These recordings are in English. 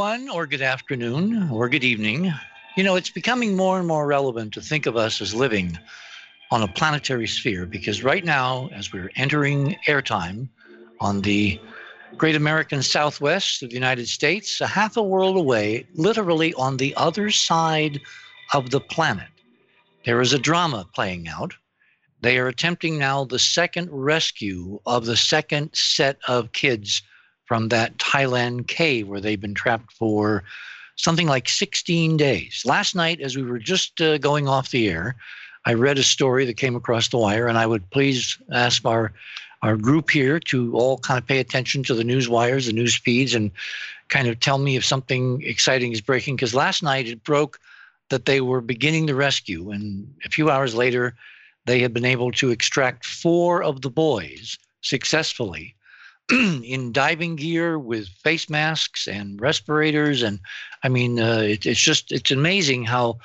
Everyone, or good afternoon, or good evening. You know, it's becoming more and more relevant to think of us as living on a planetary sphere because right now, as we're entering airtime on the great American Southwest of the United States, a half a world away, literally on the other side of the planet, there is a drama playing out. They are attempting now the second rescue of the second set of kids from that Thailand cave where they've been trapped for something like 16 days. Last night, as we were just uh, going off the air, I read a story that came across the wire, and I would please ask our our group here to all kind of pay attention to the news wires, the news feeds, and kind of tell me if something exciting is breaking. Because last night it broke that they were beginning the rescue, and a few hours later, they had been able to extract four of the boys successfully in diving gear with face masks and respirators. And i mean uh, it, it's just it's amazing how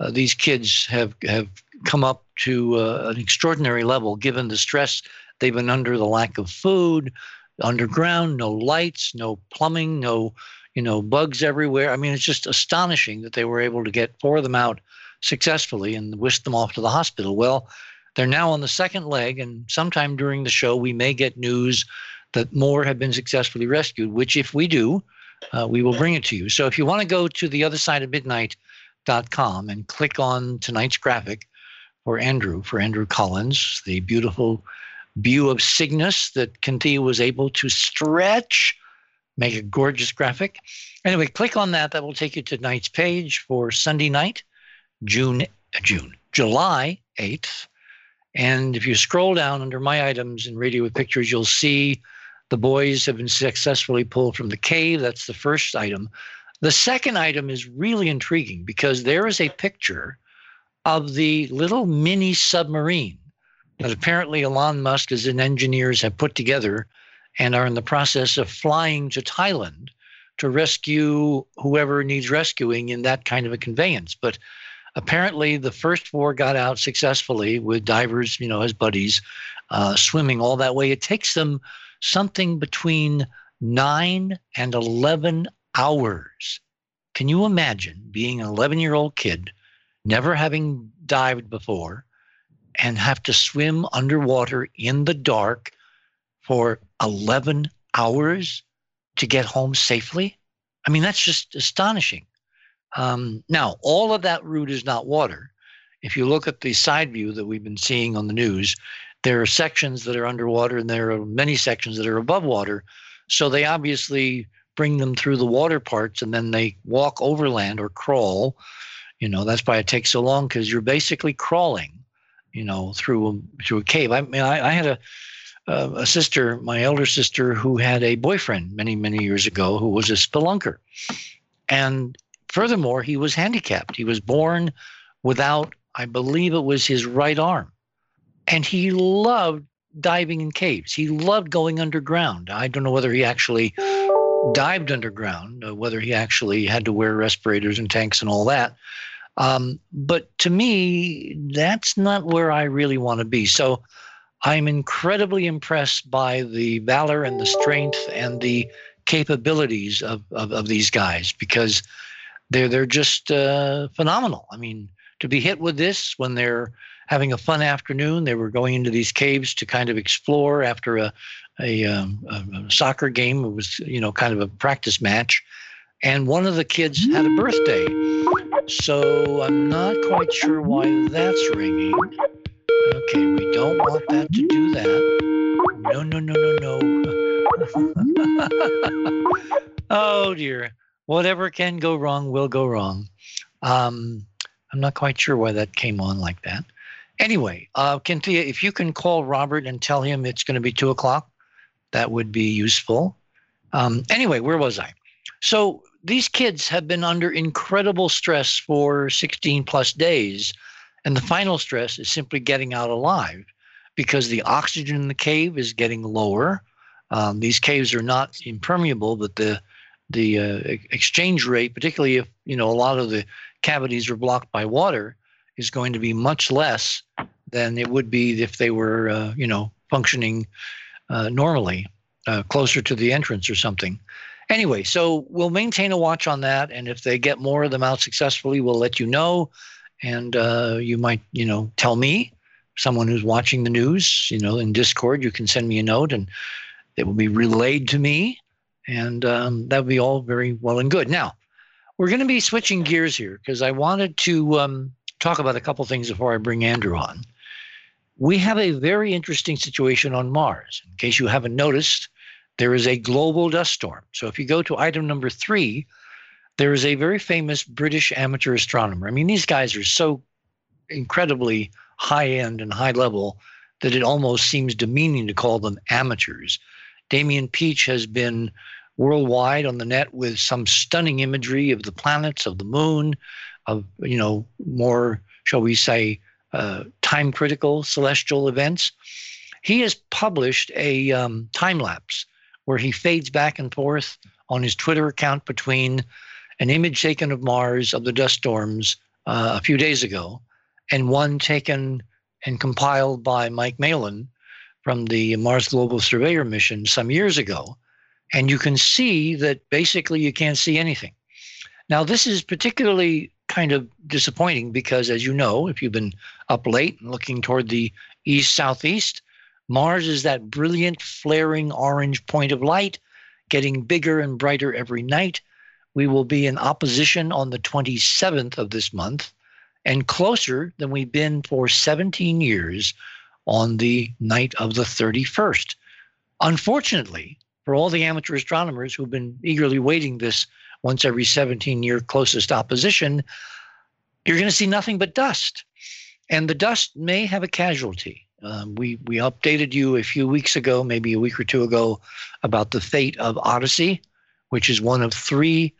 uh, these kids have have come up to uh, an extraordinary level given the stress they've been under the lack of food underground no lights no plumbing no you know bugs everywhere. I mean it's just astonishing that they were able to get four of them out successfully and whisk them off to the hospital. Well they're now on the second leg and sometime during the show we may get news that more have been successfully rescued, which if we do, uh, we will bring it to you. So if you want to go to the other side of midnight.com and click on tonight's graphic for Andrew, for Andrew Collins, the beautiful view of Cygnus that Cynthia was able to stretch, make a gorgeous graphic. Anyway, click on that. That will take you to tonight's page for Sunday night, June, June, July 8th. And if you scroll down under my items in Radio with Pictures, you'll see the boys have been successfully pulled from the cave. That's the first item. The second item is really intriguing because there is a picture of the little mini submarine that apparently Elon Musk and engineers have put together and are in the process of flying to Thailand to rescue whoever needs rescuing in that kind of a conveyance. But apparently, the first four got out successfully with divers, you know, as buddies, uh, swimming all that way. It takes them something between nine and 11 hours. Can you imagine being an 11 year old kid, never having dived before, and have to swim underwater in the dark for 11 hours to get home safely? I mean, that's just astonishing. Um, now, all of that route is not water. If you look at the side view that we've been seeing on the news, there are sections that are underwater and there are many sections that are above water. So they obviously bring them through the water parts and then they walk overland or crawl. You know, that's why it takes so long because you're basically crawling, you know, through a, through a cave. I mean, I, I had a, a sister, my elder sister, who had a boyfriend many, many years ago who was a spelunker. And furthermore, he was handicapped. He was born without, I believe it was his right arm and he loved diving in caves. He loved going underground. I don't know whether he actually dived underground, uh, whether he actually had to wear respirators and tanks and all that. Um, but to me, that's not where I really want to be. So I'm incredibly impressed by the valor and the strength and the capabilities of, of, of these guys because they're they're just uh, phenomenal. I mean, to be hit with this when they're having a fun afternoon. They were going into these caves to kind of explore after a, a, um, a soccer game. It was, you know, kind of a practice match. And one of the kids had a birthday. So I'm not quite sure why that's ringing. Okay, we don't want that to do that. No, no, no, no, no. oh dear. Whatever can go wrong will go wrong. Um, I'm not quite sure why that came on like that. Anyway, uh, Cynthia, if you can call Robert and tell him it's going to be two o'clock, that would be useful. Um, anyway, where was I? So these kids have been under incredible stress for 16 plus days. And the final stress is simply getting out alive because the oxygen in the cave is getting lower. Um, these caves are not impermeable, but the the uh, exchange rate, particularly if you know a lot of the cavities are blocked by water, is going to be much less than it would be if they were, uh, you know, functioning uh, normally, uh, closer to the entrance or something. Anyway, so we'll maintain a watch on that, and if they get more of them out successfully, we'll let you know, and uh, you might, you know, tell me, someone who's watching the news, you know, in Discord, you can send me a note, and it will be relayed to me, and um, that would be all very well and good. Now, we're going to be switching gears here because I wanted to um, talk about a couple things before I bring Andrew on. We have a very interesting situation on Mars. In case you haven't noticed, there is a global dust storm. So if you go to item number three, there is a very famous British amateur astronomer. I mean, these guys are so incredibly high end and high level that it almost seems demeaning to call them amateurs. Damian Peach has been worldwide on the net with some stunning imagery of the planets, of the moon, of you know more, shall we say, uh, time critical celestial events. He has published a um, time lapse where he fades back and forth on his Twitter account between an image taken of Mars of the dust storms uh, a few days ago and one taken and compiled by Mike Malin from the Mars Global Surveyor mission some years ago. And you can see that basically you can't see anything. Now, this is particularly kind of disappointing because, as you know, if you've been up late and looking toward the east southeast, Mars is that brilliant, flaring orange point of light, getting bigger and brighter every night. We will be in opposition on the 27th of this month and closer than we've been for 17 years on the night of the 31st. Unfortunately, for all the amateur astronomers who've been eagerly waiting this once every 17 year closest opposition, you're going to see nothing but dust. And the dust may have a casualty. Um, we we updated you a few weeks ago, maybe a week or two ago, about the fate of Odyssey, which is one of three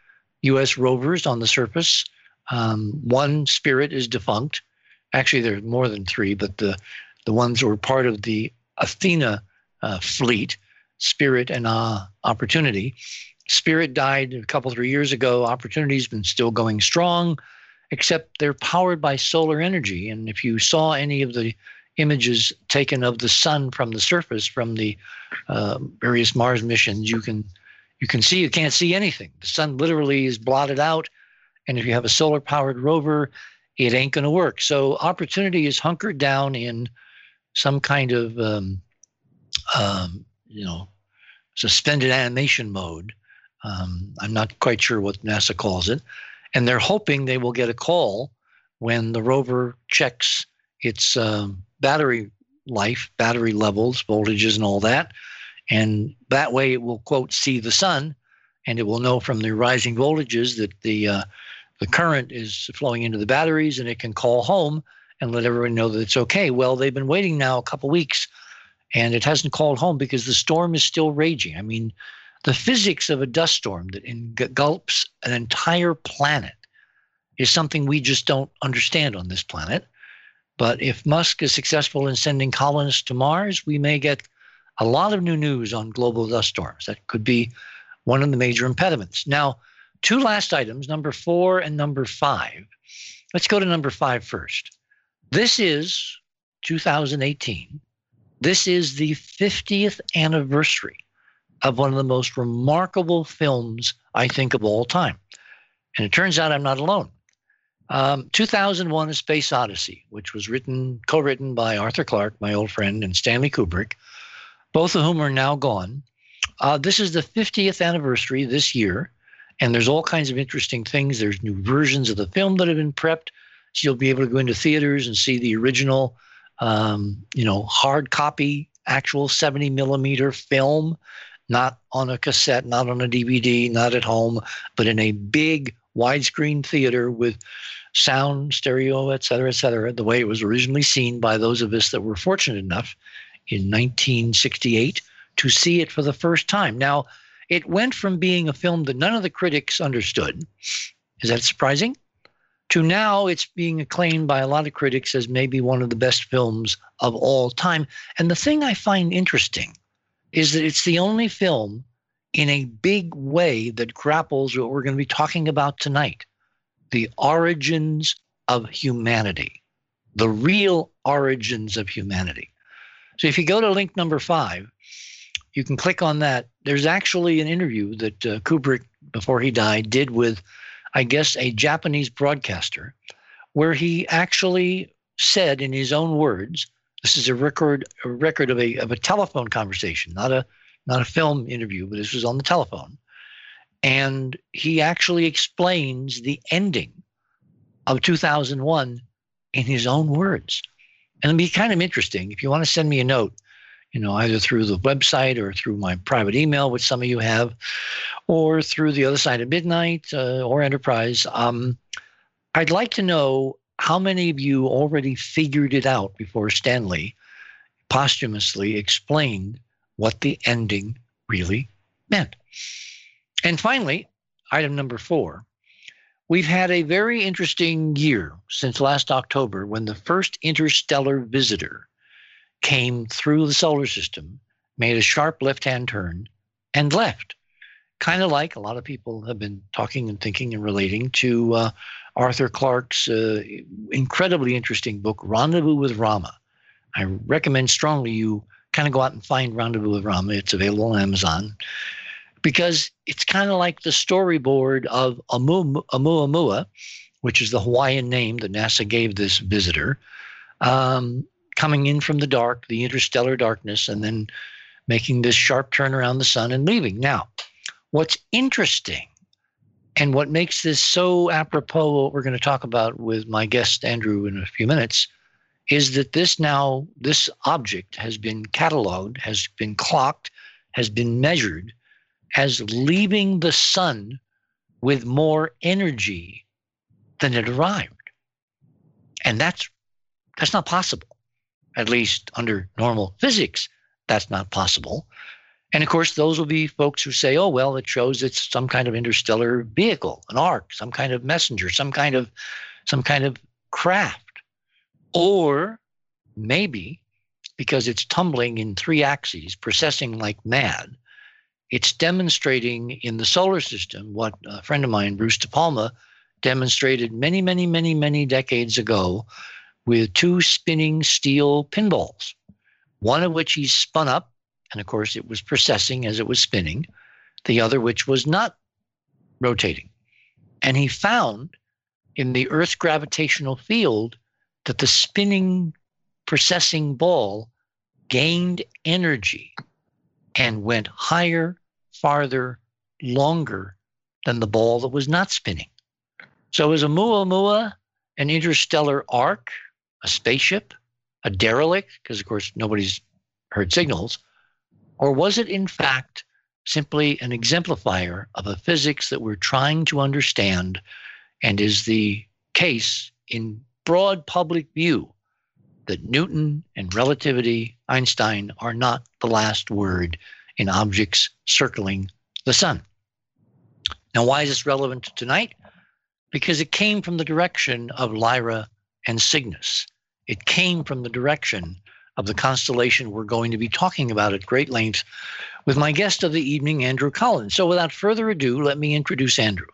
U.S. rovers on the surface. Um, one Spirit is defunct. Actually, there are more than three, but the the ones who were part of the Athena uh, fleet, Spirit and uh, Opportunity. Spirit died a couple three years ago. Opportunity's been still going strong, except they're powered by solar energy. And if you saw any of the images taken of the sun from the surface from the uh, various Mars missions, you can you can see you can't see anything. The sun literally is blotted out, and if you have a solar powered rover, it ain't going to work. So opportunity is hunkered down in some kind of um, um, you know suspended animation mode. Um, I'm not quite sure what NASA calls it, and they're hoping they will get a call when the rover checks its um, battery life, battery levels, voltages, and all that. And that way it will, quote, see the sun and it will know from the rising voltages that the, uh, the current is flowing into the batteries and it can call home and let everyone know that it's okay. Well, they've been waiting now a couple weeks and it hasn't called home because the storm is still raging. I mean, the physics of a dust storm that engulfs an entire planet is something we just don't understand on this planet. But if Musk is successful in sending colonists to Mars, we may get a lot of new news on global dust storms. That could be one of the major impediments. Now, two last items, number four and number five. Let's go to number five first. This is 2018. This is the 50th anniversary of one of the most remarkable films, I think, of all time. And it turns out I'm not alone. Um, 2001 A Space Odyssey, which was written, co written by Arthur Clarke, my old friend, and Stanley Kubrick, both of whom are now gone. Uh, this is the 50th anniversary this year, and there's all kinds of interesting things. There's new versions of the film that have been prepped. So you'll be able to go into theaters and see the original, um, you know, hard copy, actual 70 millimeter film, not on a cassette, not on a DVD, not at home, but in a big widescreen theater with sound, stereo, et cetera, et cetera, the way it was originally seen by those of us that were fortunate enough in 1968 to see it for the first time. Now, it went from being a film that none of the critics understood. Is that surprising? To now, it's being acclaimed by a lot of critics as maybe one of the best films of all time. And the thing I find interesting is that it's the only film in a big way that grapples what we're going to be talking about tonight the origins of humanity, the real origins of humanity. So if you go to link number five, you can click on that. There's actually an interview that uh, Kubrick, before he died, did with, I guess, a Japanese broadcaster, where he actually said in his own words, this is a record, a record of a of a telephone conversation, not a not a film interview, but this was on the telephone. And he actually explains the ending of 2001 in his own words. And it'll be kind of interesting. If you want to send me a note, you know, either through the website or through my private email, which some of you have, or through the other side of midnight uh, or enterprise, um, I'd like to know how many of you already figured it out before Stanley posthumously explained what the ending really meant. And finally, item number four We've had a very interesting year since last October when the first interstellar visitor came through the solar system, made a sharp left hand turn, and left. Kind of like a lot of people have been talking and thinking and relating to uh, Arthur Clarke's uh, incredibly interesting book, Rendezvous with Rama. I recommend strongly you kind of go out and find Rendezvous with Rama. It's available on Amazon because it's kind of like the storyboard of *Oumuamua*, which is the Hawaiian name that NASA gave this visitor, um, coming in from the dark, the interstellar darkness, and then making this sharp turn around the sun and leaving. Now, what's interesting and what makes this so apropos, what we're going to talk about with my guest Andrew in a few minutes, is that this now, this object has been cataloged, has been clocked, has been measured as leaving the sun with more energy than it arrived. And that's that's not possible. At least under normal physics, that's not possible. And of course, those will be folks who say, oh, well, it shows it's some kind of interstellar vehicle, an ark, some kind of messenger, some kind of some kind of craft. Or maybe because it's tumbling in three axes, precessing like mad, it's demonstrating in the solar system what a friend of mine, Bruce De Palma, demonstrated many, many, many, many decades ago with two spinning steel pinballs, one of which he spun up, and of course it was precessing as it was spinning, the other which was not rotating. And he found in the Earth's gravitational field that the spinning precessing ball gained energy and went higher farther, longer than the ball that was not spinning. So is Oumuamua an interstellar ark, a spaceship, a derelict? Because, of course, nobody's heard signals. Or was it, in fact, simply an exemplifier of a physics that we're trying to understand and is the case in broad public view that Newton and relativity, Einstein, are not the last word in objects circling the sun. Now, why is this relevant to tonight? Because it came from the direction of Lyra and Cygnus. It came from the direction of the constellation we're going to be talking about at great length with my guest of the evening, Andrew Collins. So, without further ado, let me introduce Andrew.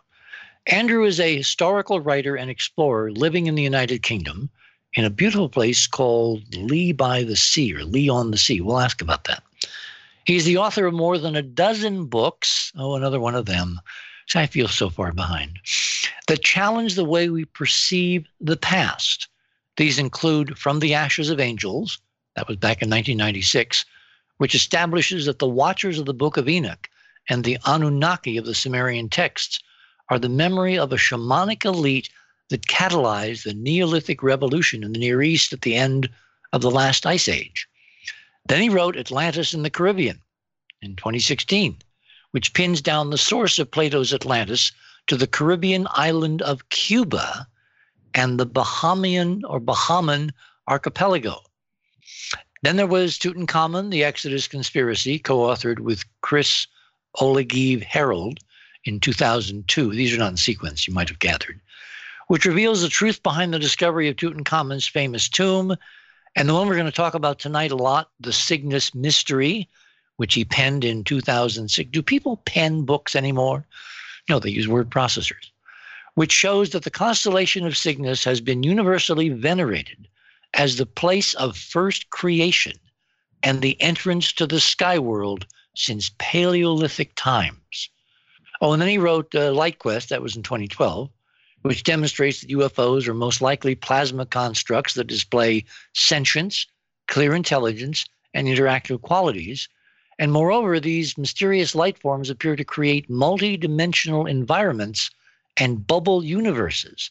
Andrew is a historical writer and explorer living in the United Kingdom in a beautiful place called Leigh by the Sea or Leigh on the Sea. We'll ask about that. He's the author of more than a dozen books. Oh, another one of them. I feel so far behind. That challenge the way we perceive the past. These include From the Ashes of Angels, that was back in 1996, which establishes that the Watchers of the Book of Enoch and the Anunnaki of the Sumerian texts are the memory of a shamanic elite that catalyzed the Neolithic revolution in the Near East at the end of the last ice age. Then he wrote Atlantis in the Caribbean in 2016, which pins down the source of Plato's Atlantis to the Caribbean island of Cuba and the Bahamian or Bahaman archipelago. Then there was Tutankhamun, the Exodus Conspiracy, co authored with Chris Ogilvie-Herald in 2002. These are not in sequence, you might have gathered, which reveals the truth behind the discovery of Tutankhamun's famous tomb and the one we're going to talk about tonight a lot, The Cygnus Mystery, which he penned in 2006. Do people pen books anymore? No, they use word processors, which shows that the constellation of Cygnus has been universally venerated as the place of first creation and the entrance to the sky world since Paleolithic times. Oh, and then he wrote uh, Light Quest, that was in 2012, which demonstrates that UFOs are most likely plasma constructs that display sentience, clear intelligence, and interactive qualities. And moreover, these mysterious light forms appear to create multi-dimensional environments and bubble universes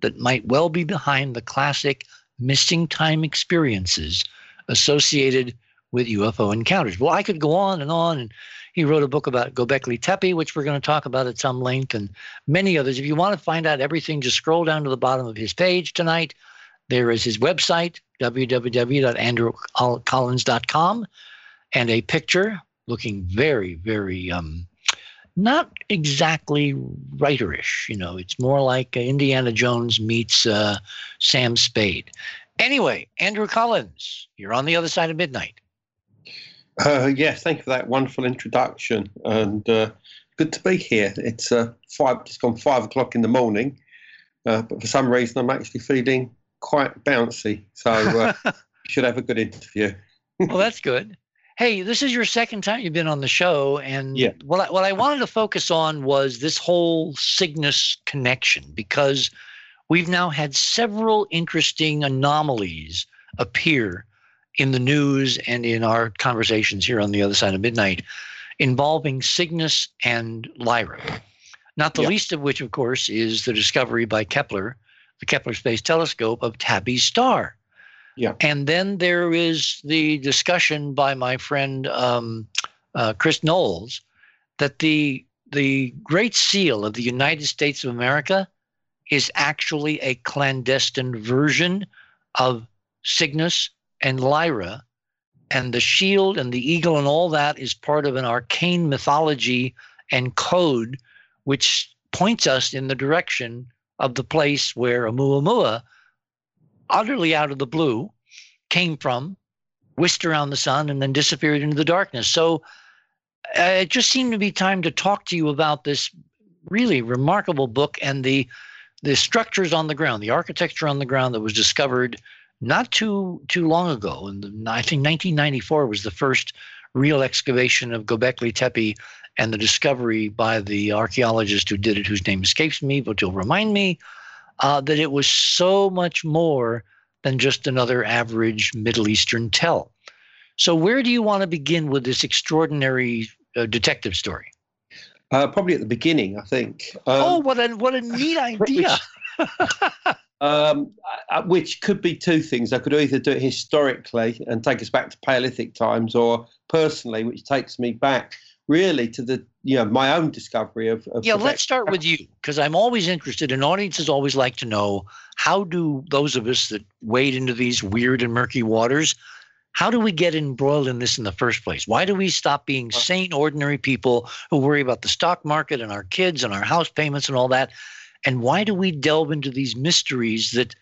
that might well be behind the classic missing time experiences associated with UFO encounters. Well, I could go on and on. And he wrote a book about Gobekli Tepe, which we're going to talk about at some length, and many others. If you want to find out everything, just scroll down to the bottom of his page tonight. There is his website, www.andrewcollins.com, and a picture looking very, very um, not exactly writerish. You know, it's more like Indiana Jones meets uh, Sam Spade. Anyway, Andrew Collins, you're on the other side of midnight. Uh, yes, thank you for that wonderful introduction, and uh, good to be here. It's uh, five, it's gone five o'clock in the morning, uh, but for some reason I'm actually feeling quite bouncy, so uh, should have a good interview. well, that's good. Hey, this is your second time you've been on the show, and yeah. what I, what I wanted to focus on was this whole Cygnus connection because we've now had several interesting anomalies appear in the news and in our conversations here on the other side of midnight involving Cygnus and Lyra. Not the least of which, of course, is the discovery by Kepler, the Kepler Space Telescope, of Tabby's star. Yeah. And then there is the discussion by my friend um, uh, Chris Knowles that the the Great Seal of the United States of America is actually a clandestine version of Cygnus and Lyra, and the shield and the eagle and all that is part of an arcane mythology and code which points us in the direction of the place where Oumuamua, utterly out of the blue, came from, whisked around the sun, and then disappeared into the darkness. So uh, it just seemed to be time to talk to you about this really remarkable book and the the structures on the ground, the architecture on the ground that was discovered not too too long ago. And I think 1994 was the first real excavation of Gobekli Tepe and the discovery by the archaeologist who did it, whose name escapes me, but you'll remind me uh, that it was so much more than just another average Middle Eastern tell. So, where do you want to begin with this extraordinary uh, detective story? Uh, probably at the beginning, I think. Um, oh, what a what a neat idea! um, uh, which could be two things. I could either do it historically and take us back to Paleolithic times, or personally, which takes me back really to the you know my own discovery of, of yeah let's start with you because i'm always interested and audiences always like to know how do those of us that wade into these weird and murky waters how do we get embroiled in this in the first place? Why do we stop being sane ordinary people who worry about the stock market and our kids and our house payments and all that? And why do we delve into these mysteries that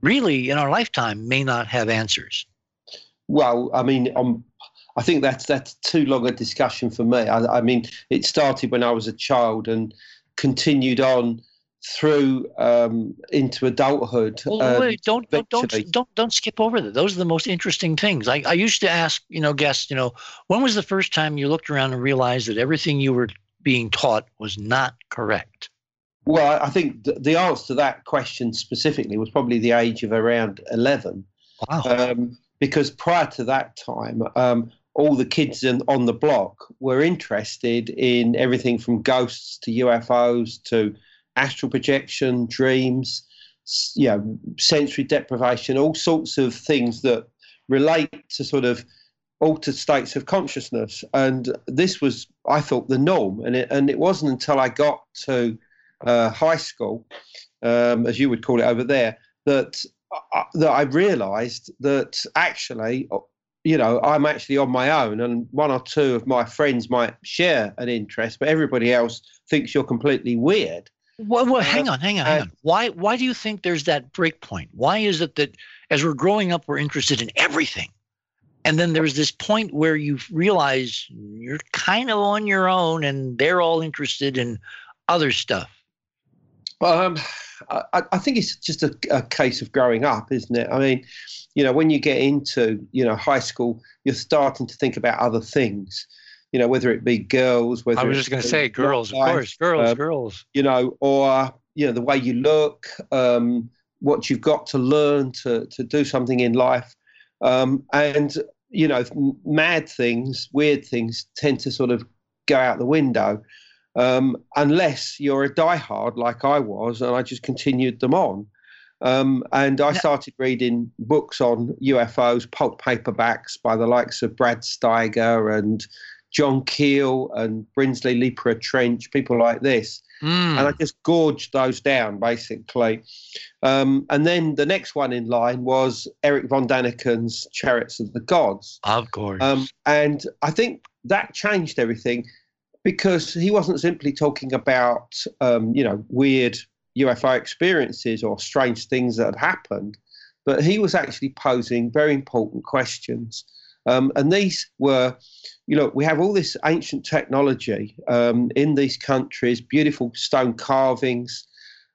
really in our lifetime may not have answers? Well, I mean, um, I think that's that's too long a discussion for me. I, I, mean, it started when I was a child and continued on through um, into adulthood. Well, wait, don't, don't don't don't don't skip over that. Those are the most interesting things. I, I used to ask, you know, guests, you know, when was the first time you looked around and realized that everything you were being taught was not correct? Well, I think the answer to that question specifically was probably the age of around 11. Wow. Um, because prior to that time, um, all the kids in, on the block were interested in everything from ghosts to UFOs to astral projection, dreams, you know, sensory deprivation, all sorts of things that relate to sort of altered states of consciousness. And this was, I thought, the norm. And it, and it wasn't until I got to uh, high school, um, as you would call it over there, that uh, that I realised that actually, uh, you know, I'm actually on my own, and one or two of my friends might share an interest, but everybody else thinks you're completely weird. Well, well hang on, hang on, hang on. Why why do you think there's that break point? Why is it that as we're growing up, we're interested in everything? And then there's this point where you realize you're kind of on your own and they're all interested in other stuff. Um, I, I think it's just a, a, case of growing up, isn't it? I mean, you know, when you get into you know high school, you're starting to think about other things. You know, whether it be girls, whether I was just going to say girls, of course, girls, um, girls. You know, or you know the way you look, um, what you've got to learn to to do something in life, um, and you know, mad things, weird things tend to sort of go out the window um, unless you're a diehard like I was, and I just continued them on. Um, and I started reading books on UFOs, pulp paperbacks by the likes of Brad Steiger and John Keel and Brinsley Le Poer Trench, people like this. Mm. And I just gorged those down, basically. Um, and then the next one in line was Eric von Daniken's Chariots of the Gods. Of course. Um, and I think that changed everything because he wasn't simply talking about um, you know weird UFO experiences or strange things that had happened, but he was actually posing very important questions. Um, and these were, you know, we have all this ancient technology um, in these countries, beautiful stone carvings,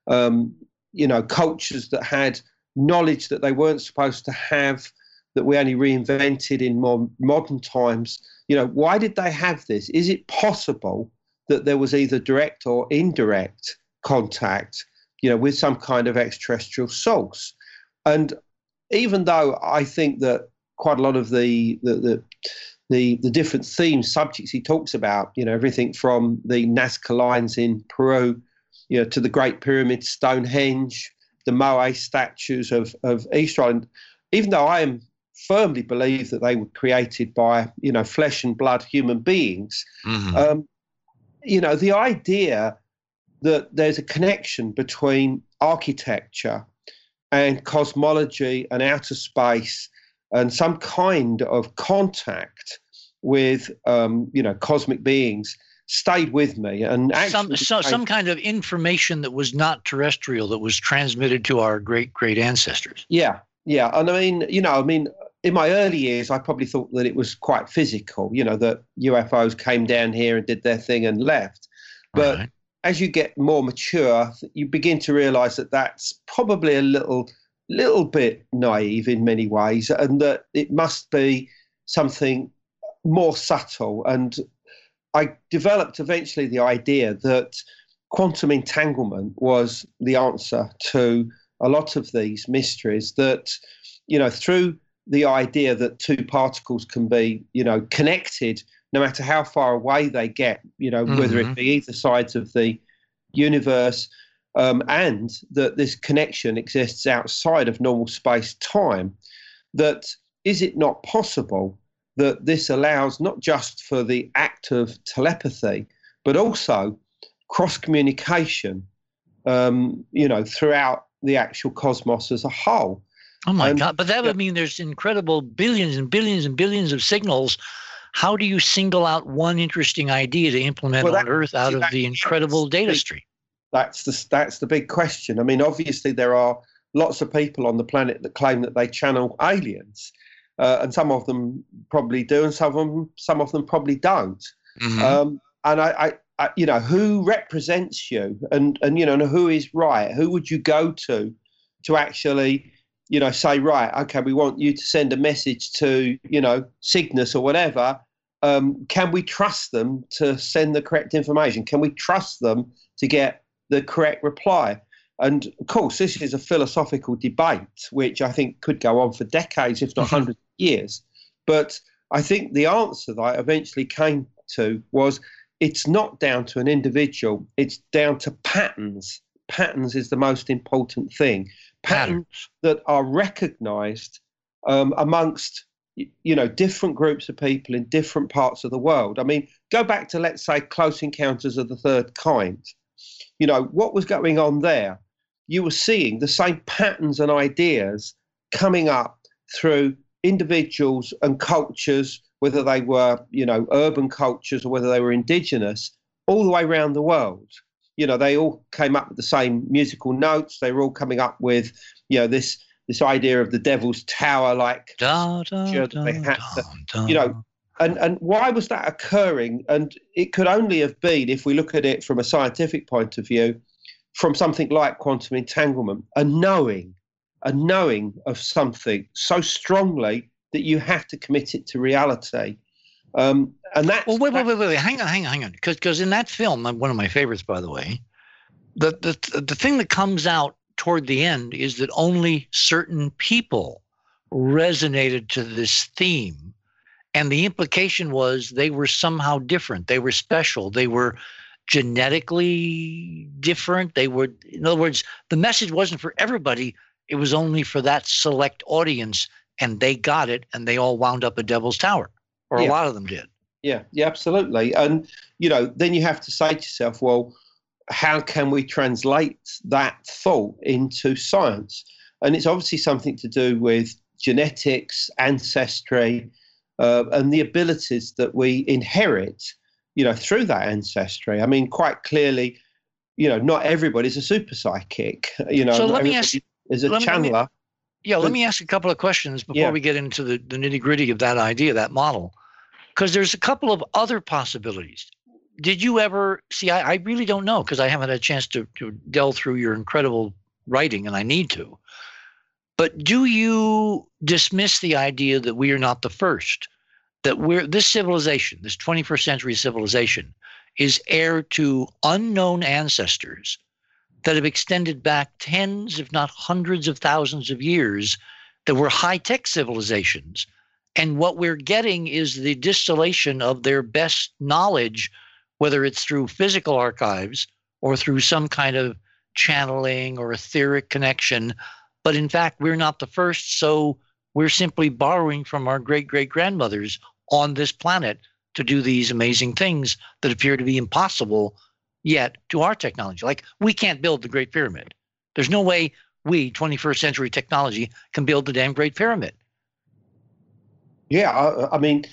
um, you know, cultures that had knowledge that they weren't supposed to have, that we only reinvented in more modern times you know, why did they have this? Is it possible that there was either direct or indirect contact, you know, with some kind of extraterrestrial source? And even though I think that quite a lot of the the, the the, the different themes, subjects he talks about, you know, everything from the Nazca lines in Peru, you know, to the Great Pyramid, Stonehenge, the Moai statues of, of Easter Island. even though I am firmly believe that they were created by you know flesh and blood human beings. Mm-hmm. Um, you know the idea that there's a connection between architecture and cosmology and outer space and some kind of contact with um, you know cosmic beings stayed with me and some so, some kind of information that was not terrestrial that was transmitted to our great great ancestors yeah yeah and i mean you know i mean in my early years, I probably thought that it was quite physical, you know, that UFOs came down here and did their thing and left. But right. as you get more mature, you begin to realize that that's probably a little, little bit naive in many ways, and that it must be something more subtle. And I developed eventually the idea that quantum entanglement was the answer to a lot of these mysteries that, you know, through the idea that two particles can be, you know, connected no matter how far away they get, you know, mm-hmm. whether it mm-hmm. be either sides of the universe, um, and that this connection exists outside of normal space time. That is it not possible that this allows not just for the act of telepathy, but also cross communication, um, you know, throughout the actual cosmos as a whole. Oh my God! But that would mean there's incredible billions and billions and billions of signals. How do you single out one interesting idea to implement well, that, on Earth out of the incredible data stream? That's the that's the big question. I mean, obviously there are lots of people on the planet that claim that they channel aliens, uh, and some of them probably do, and some of them some of them probably don't. Mm-hmm. Um, and I, I, I, you know, who represents you, and and you know, who is right? Who would you go to to actually you know, say, right, okay, we want you to send a message to, you know, Cygnus or whatever. Um, can we trust them to send the correct information? Can we trust them to get the correct reply? And of course, this is a philosophical debate, which I think could go on for decades, if not mm-hmm. hundreds of years. But I think the answer that I eventually came to was it's not down to an individual, it's down to patterns. Patterns is the most important thing patterns. that are recognized um, amongst you know different groups of people in different parts of the world. I mean go back to let's say close encounters of the third kind. You know what was going on there? You were seeing the same patterns and ideas coming up through individuals and cultures whether they were you know urban cultures or whether they were indigenous all the way around the world you know, they all came up with the same musical notes. They were all coming up with, you know, this this idea of the Devil's Tower, like da, da, da, they had to, you know, and and why was that occurring? And it could only have been, if we look at it from a scientific point of view, from something like quantum entanglement, a knowing, a knowing of something so strongly that you have to commit it to reality. Um, and that. Well, wait, wait, wait, wait, hang on, hang on, hang on, because because in that film, one of my favorites, by the way, the the the thing that comes out toward the end is that only certain people resonated to this theme. And the implication was they were somehow different. They were special. They were genetically different. They were in other words the message wasn't for everybody. It was only for that select audience and they got it and they all wound up at devil's tower or yeah. a lot of them did yeah yeah absolutely and you know then you have to say to yourself well how can we translate that thought into science and it's obviously something to do with genetics ancestry uh, and the abilities that we inherit, you know, through that ancestry. I mean, quite clearly, you know, not everybody's a super psychic. You know, so let me ask. Is a channeler. Me, yeah, let me ask a couple of questions before yeah. we get into the, the nitty gritty of that idea, that model, because there's a couple of other possibilities. Did you ever see? I, I really don't know because I haven't had a chance to, to delve through your incredible writing, and I need to. But do you dismiss the idea that we are not the first? That we're this civilization, this 21st century civilization, is heir to unknown ancestors that have extended back tens, if not hundreds of thousands of years, that were high tech civilizations. And what we're getting is the distillation of their best knowledge, whether it's through physical archives or through some kind of channeling or etheric connection but in fact, we're not the first. So we're simply borrowing from our great great grandmothers on this planet to do these amazing things that appear to be impossible yet to our technology. Like we can't build the Great Pyramid. There's no way we, 21st century technology, can build the damn Great Pyramid. Yeah, I, I mean,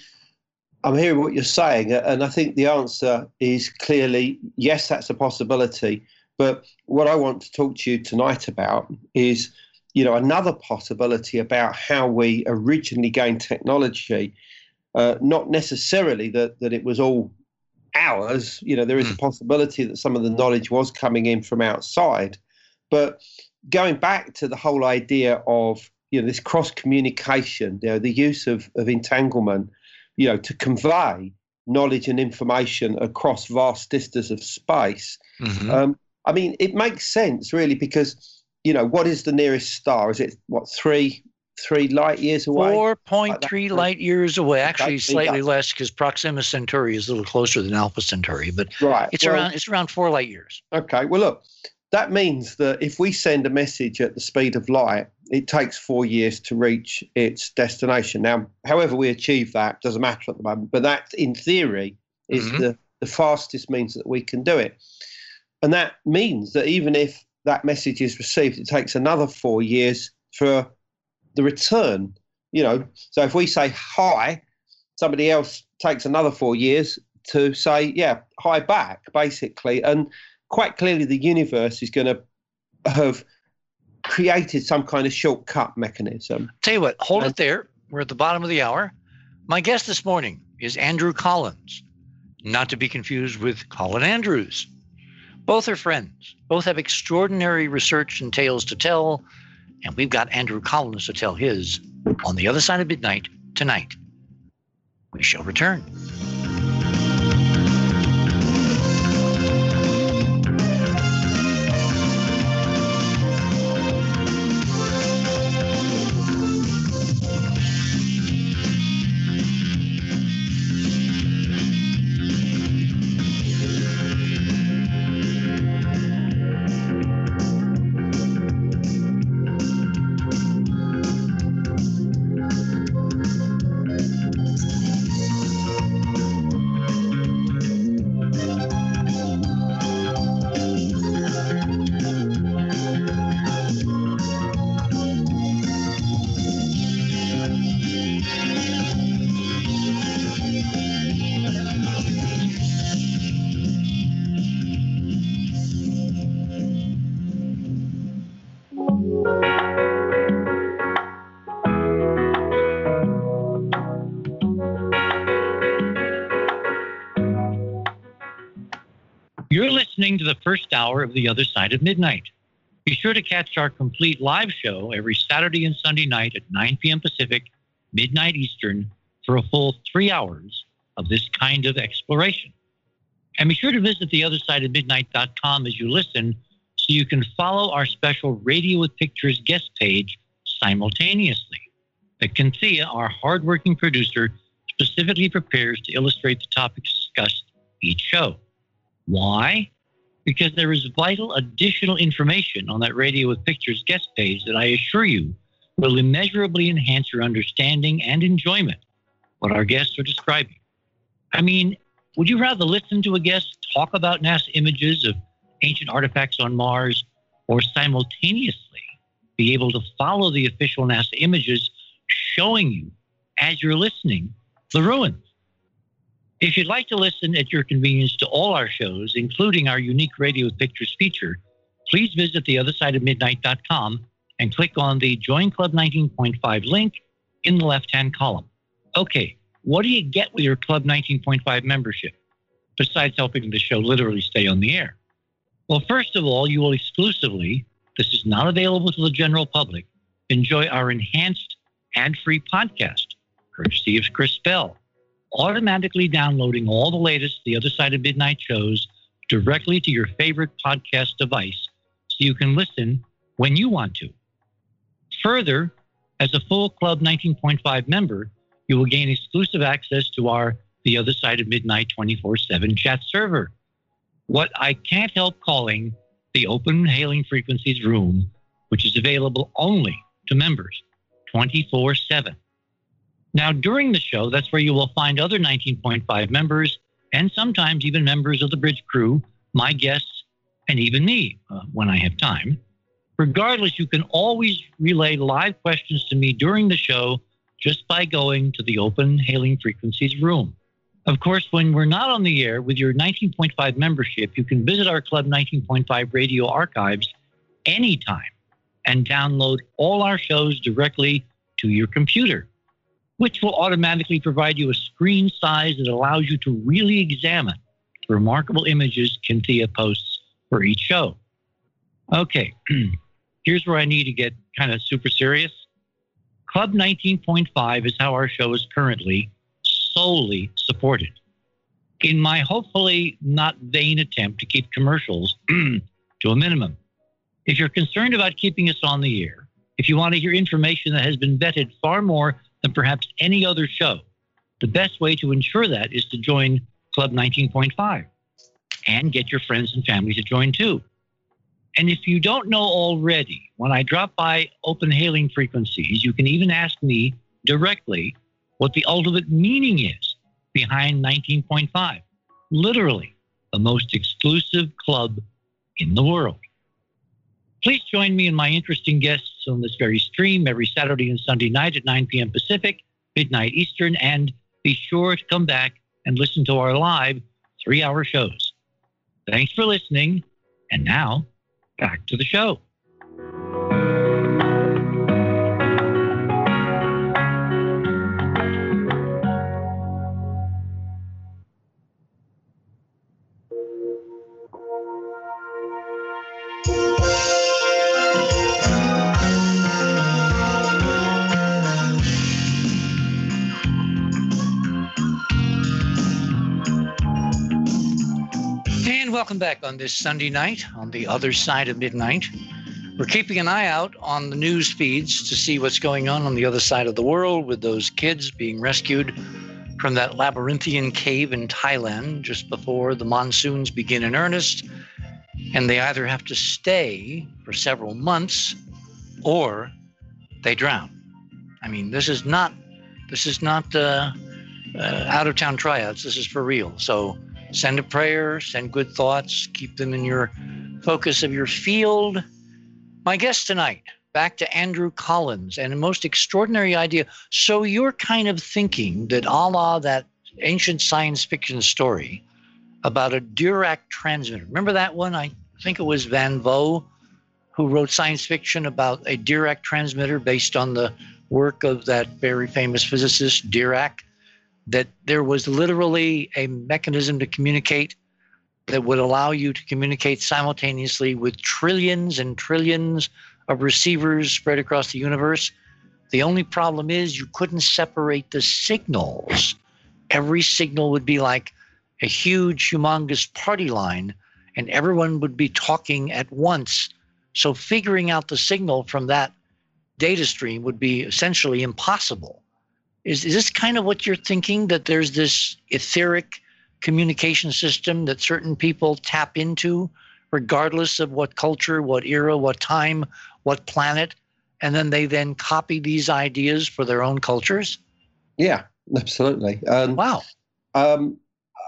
I'm hearing what you're saying, and I think the answer is clearly yes, that's a possibility. But what I want to talk to you tonight about is you know, another possibility about how we originally gained technology, uh, not necessarily that, that it was all ours. You know, there is a hmm. possibility that some of the knowledge was coming in from outside. But going back to the whole idea of, you know, this cross communication, you know, the use of, of entanglement, you know, to convey knowledge and information across vast distances of space. Mm-hmm. Um, I mean, it makes sense really because you know, what is the nearest star? Is it what three three light years away? Four point three light years away. Actually, slightly less because Proxima Centauri is a little closer than Alpha Centauri, but right. it's well, around it's around four light years. Okay. Well, look, that means that if we send a message at the speed of light, it takes four years to reach its destination. Now, however we achieve that doesn't matter at the moment, but that, in theory, is mm-hmm. the the fastest means that we can do it. And that means that even if that message is received, it takes another four years for the return. You know, so if we say hi, somebody else takes another four years to say, yeah, hi back, basically. And quite clearly, the universe is going to have created some kind of shortcut mechanism. Tell you what, hold and, it there. We're at the bottom of the hour. My guest this morning is Andrew Collins, not to be confused with Colin Andrews. Both are friends. Both have extraordinary research and tales to tell. And we've got Andrew Collins to tell his on the other side of midnight tonight. We shall return. Listening to the first hour of The Other Side of Midnight. Be sure to catch our complete live show every Saturday and Sunday night at 9 p.m. Pacific, midnight Eastern, for a full three hours of this kind of exploration. And be sure to visit theothersideofmidnight.com as you listen so you can follow our special Radio with Pictures guest page simultaneously Cynthia, our hardworking producer, specifically prepares to illustrate the topics discussed each show. Why? Because there is vital additional information on that Radio with Pictures guest page that I assure you will immeasurably enhance your understanding and enjoyment what our guests are describing. I mean, would you rather listen to a guest talk about NASA images of ancient artifacts on Mars or simultaneously be able to follow the official NASA images showing you as you're listening the ruins? If you'd like to listen at your convenience to all our shows, including our unique Radio Pictures feature, please visit theothersideofmidnight.com and click on the Join Club 19.5 link in the left hand column. Okay, what do you get with your Club 19.5 membership besides helping the show literally stay on the air? Well, first of all, you will exclusively, this is not available to the general public, enjoy our enhanced ad free podcast, courtesy of Chris Bell automatically downloading all the latest The Other Side of Midnight shows directly to your favorite podcast device so you can listen when you want to. Further, as a full Club 19.5 member, you will gain exclusive access to our The Other Side of Midnight 24 7 chat server. What I can't help calling the Open Hailing Frequencies Room, which is available only to members 24 7. Now, during the show, that's where you will find other 19.5 members and sometimes even members of the bridge crew, my guests, and even me uh, when I have time. Regardless, you can always relay live questions to me during the show just by going to the open hailing frequencies room. Of course, when we're not on the air with your 19.5 membership, you can visit our Club 19.5 radio archives anytime and download all our shows directly to your computer which will automatically provide you a screen size that allows you to really examine the remarkable images Cynthia posts for each show. Okay, here's where I need to get kind of super serious. Club 19.5 is how our show is currently solely supported. In my hopefully not vain attempt to keep commercials to a minimum. If you're concerned about keeping us on the air, if you want to hear information that has been vetted far more than perhaps any other show. The best way to ensure that is to join Club 19.5 and get your friends and family to join too. And if you don't know already, when I drop by open hailing frequencies, you can even ask me directly what the ultimate meaning is behind 19.5. Literally, the most exclusive club in the world. Please join me and my interesting guests on this very stream every Saturday and Sunday night at 9 p.m. Pacific, midnight Eastern, and be sure to come back and listen to our live three hour shows. Thanks for listening. And now, back to the show. Welcome back on this Sunday night on the other side of midnight. We're keeping an eye out on the news feeds to see what's going on on the other side of the world with those kids being rescued from that labyrinthian cave in Thailand just before the monsoons begin in earnest. And they either have to stay for several months or they drown. I mean, this is not this is not uh, uh, out of town tryouts. This is for real. So Send a prayer, send good thoughts, keep them in your focus of your field. My guest tonight, back to Andrew Collins and a most extraordinary idea. So you're kind of thinking that a la that ancient science fiction story about a Dirac transmitter. Remember that one? I think it was Van Vogt who wrote science fiction about a Dirac transmitter based on the work of that very famous physicist Dirac that there was literally a mechanism to communicate that would allow you to communicate simultaneously with trillions and trillions of receivers spread across the universe. The only problem is you couldn't separate the signals. Every signal would be like a huge, humongous party line, and everyone would be talking at once. So figuring out the signal from that data stream would be essentially impossible. Is, is this kind of what you're thinking that there's this etheric communication system that certain people tap into, regardless of what culture, what era, what time, what planet, and then they then copy these ideas for their own cultures? Yeah, absolutely. Um, wow. Um,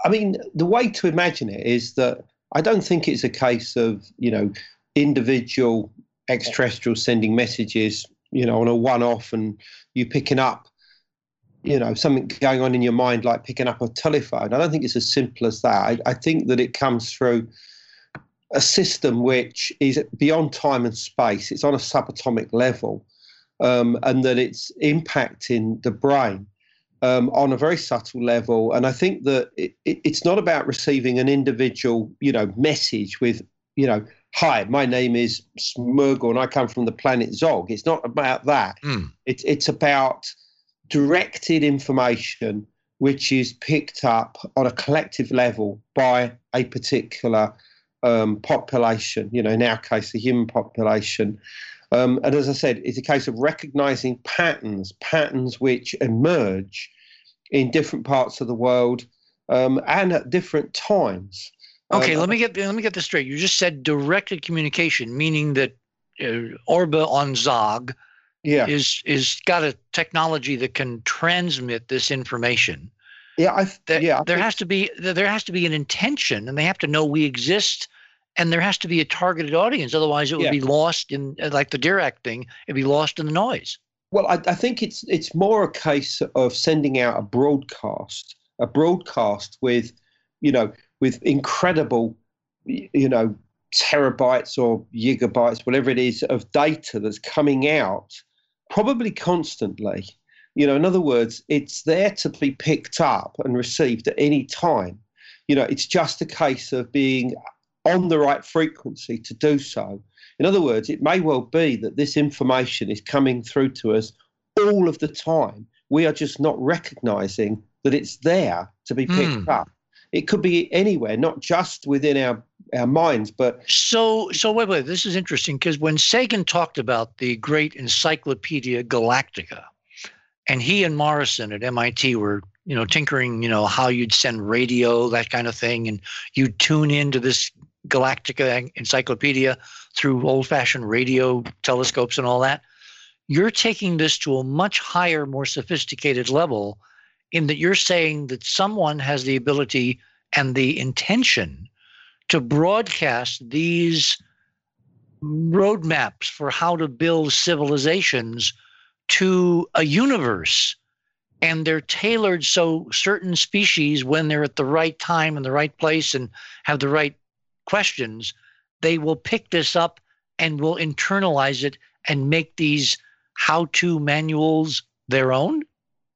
I mean, the way to imagine it is that I don't think it's a case of, you know, individual extraterrestrials sending messages, you know, on a one off and you picking up you know something going on in your mind like picking up a telephone. I don't think it's as simple as that. I, I think that it comes through a system which is beyond time and space. It's on a subatomic level um, and that it's impacting the brain um, on a very subtle level. And i think that it, it, it's not about receiving an individual you know message with you know hi my name is smurgle and i come from the planet zog. It's not about that. Mm. it's it's about directed information which is picked up on a collective level by a particular um, population, you know, in our case, the human population. Um, and as I said, it's a case of recognizing patterns, patterns which emerge in different parts of the world um, and at different times. Okay, um, let me get let me get this straight. You just said directed communication, meaning that uh, Orba on Zog yeah. is is got a technology that can transmit this information. Yeah, I there, yeah. I there has to be there has to be an intention, and they have to know we exist, and there has to be a targeted audience. Otherwise, it would yeah. be lost in like the Dirac thing. It'd be lost in the noise. Well, I, I think it's it's more a case of sending out a broadcast, a broadcast with, you know, with incredible, you know, terabytes or gigabytes, whatever it is, of data that's coming out probably constantly. You know, in other words, it's there to be picked up and received at any time. You know, it's just a case of being on the right frequency to do so. In other words, it may well be that this information is coming through to us all of the time. We are just not recognizing that it's there to be picked mm. up. It could be anywhere, not just within our our minds. But so so wait wait, this is interesting because when Sagan talked about the great Encyclopedia Galactica, and he and Morrison at MIT were you know tinkering you know how you'd send radio that kind of thing, and you'd tune into this Galactica encyclopedia through old-fashioned radio telescopes and all that. You're taking this to a much higher, more sophisticated level in that you're saying that someone has the ability and the intention to broadcast these roadmaps for how to build civilizations to a universe. And they're tailored so certain species, when they're at the right time and the right place and have the right questions, they will pick this up and will internalize it and make these how to manuals their own?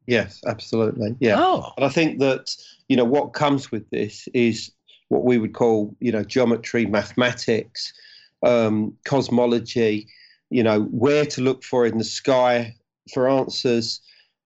Yes, absolutely. Yeah. Oh. And I think that, you know, what comes with this is what we would call, you know, geometry, mathematics, um, cosmology, you know, where to look for in the sky for answers.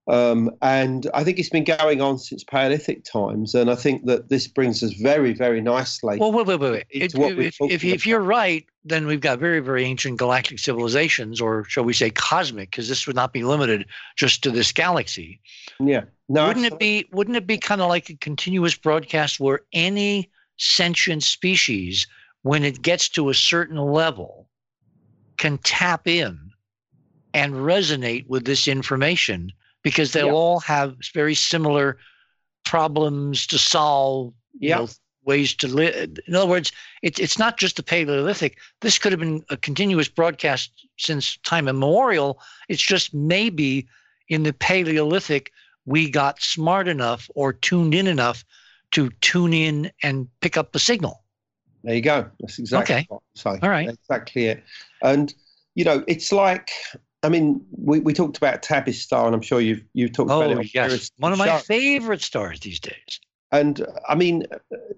Um, and I think it's been going on since Paleolithic times. And I think that this brings us very, very nicely. Well, wait, wait, wait. wait. If, if, if, if, you're right, then we've got very, very ancient galactic civilizations, or shall we say cosmic, because this would not be limited just to this galaxy. Yeah. No, wouldn't it be? Wouldn't it be kind of like a continuous broadcast where any sentient species, when it gets to a certain level, can tap in and resonate with this information because they'll all have very similar problems to solve, you know, ways to live. In other words, it, it's not just the Paleolithic. This could have been a continuous broadcast since time immemorial. It's just maybe in the Paleolithic, we got smart enough or tuned in enough to tune in and pick up the signal. There you go. That's exactly okay. what I'm All right. exactly it. And you know, it's like I mean, we, we talked about Tabby's star, and I'm sure you've you've talked oh, about it. Oh, yes, one of my favorite stars these days. and I mean,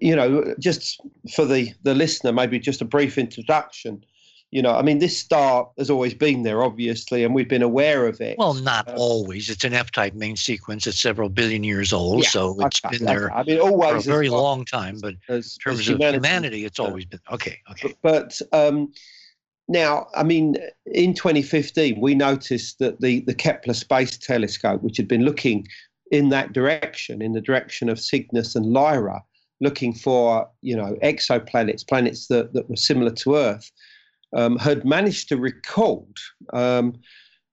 you know, just for the the listener, maybe just a brief introduction. You know, I mean, this star has always been there, obviously, and we've been aware of it. Well, not uh, always. It's an F-type main sequence. It's several billion years old, yeah, so it's okay, been there. I mean, always for a very long time. But as, in terms of humanity, humanity it's always been okay. Okay. But, but um, now, I mean, in 2015, we noticed that the the Kepler Space Telescope, which had been looking in that direction, in the direction of Cygnus and Lyra, looking for you know exoplanets, planets that, that were similar to Earth, um, had managed to record um,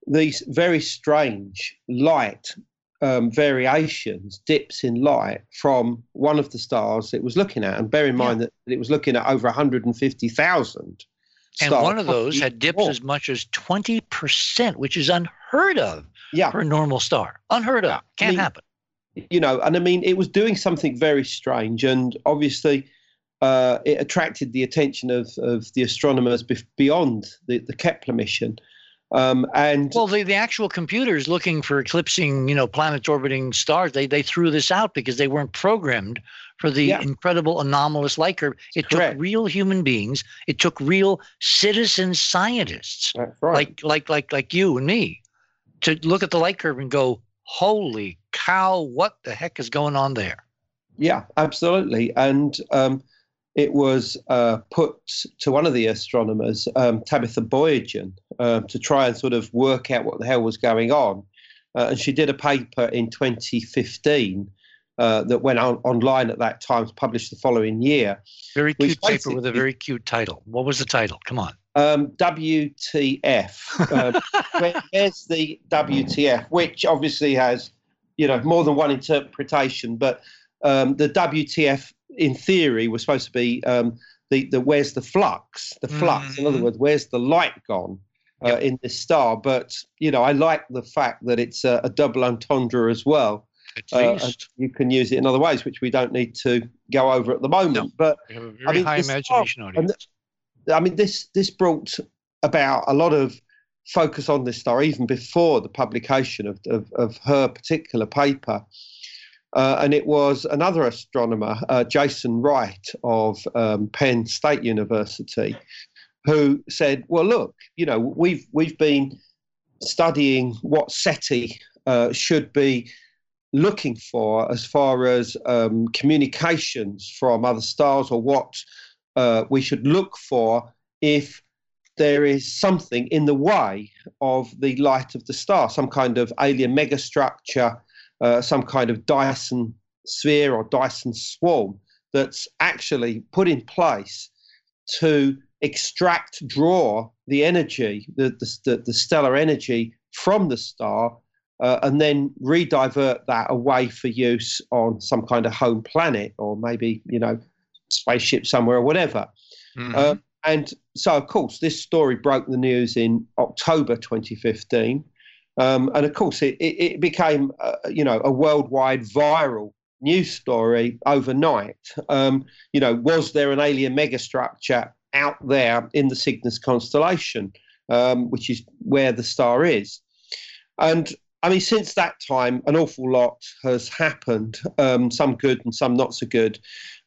these very strange light um, variations, dips in light from one of the stars it was looking at. And bear in mind that it was looking at over 150,000. And one of those had dips more. as much as 20%, which is unheard of yeah. for a normal star. Unheard of. Can't I mean, happen. You know, and I mean, it was doing something very strange. And obviously, uh, it attracted the attention of, of the astronomers beyond the, the Kepler mission. Um, and well, the, the actual computers looking for eclipsing, you know, planets orbiting stars, they they threw this out because they weren't programmed for the yeah. incredible anomalous light curve. It Correct. took real human beings. It took real citizen scientists, right. like like like like you and me, to look at the light curve and go, "Holy cow! What the heck is going on there?" Yeah, absolutely. And um, it was uh, put to one of the astronomers, um, Tabitha Boyajian, uh, to try and sort of work out what the hell was going on. Uh, and she did a paper in 2015 uh, that went on online at that time, published the following year. Very cute paper with a very cute title. What was the title? Come on. Um, WTF. Um, where, where's the WTF? Which obviously has, you know, more than one interpretation, but um, the WTF in theory was supposed to be um, the, the where's the flux, the flux. Mm-hmm. In other mm-hmm. words, where's the light gone uh, yep. in this star? But you know, I like the fact that it's a, a double entendre as well. Uh, you can use it in other ways, which we don't need to go over at the moment. No. But we have a very I mean, high imagination star, audience. I mean, this this brought about a lot of focus on this star even before the publication of, of, of her particular paper. Uh, and it was another astronomer, uh, Jason Wright of um, Penn State University, who said, "Well, look, you know, we've we've been studying what SETI uh, should be looking for as far as um, communications from other stars, or what uh, we should look for if." There is something in the way of the light of the star, some kind of alien megastructure, uh, some kind of Dyson sphere or Dyson swarm that's actually put in place to extract, draw the energy, the, the, the stellar energy from the star, uh, and then redivert that away for use on some kind of home planet or maybe, you know, spaceship somewhere or whatever. Mm-hmm. Uh, and so, of course, this story broke the news in October 2015. Um, and of course, it, it, it became, uh, you know, a worldwide viral news story overnight. Um, you know, was there an alien megastructure out there in the Cygnus constellation, um, which is where the star is? And I mean, since that time, an awful lot has happened, um, some good and some not so good.